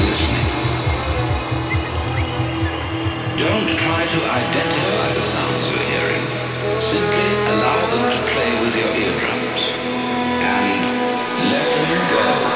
Listening. Don't try to identify the sounds you're hearing. Simply allow them to play with your eardrums. And let them go.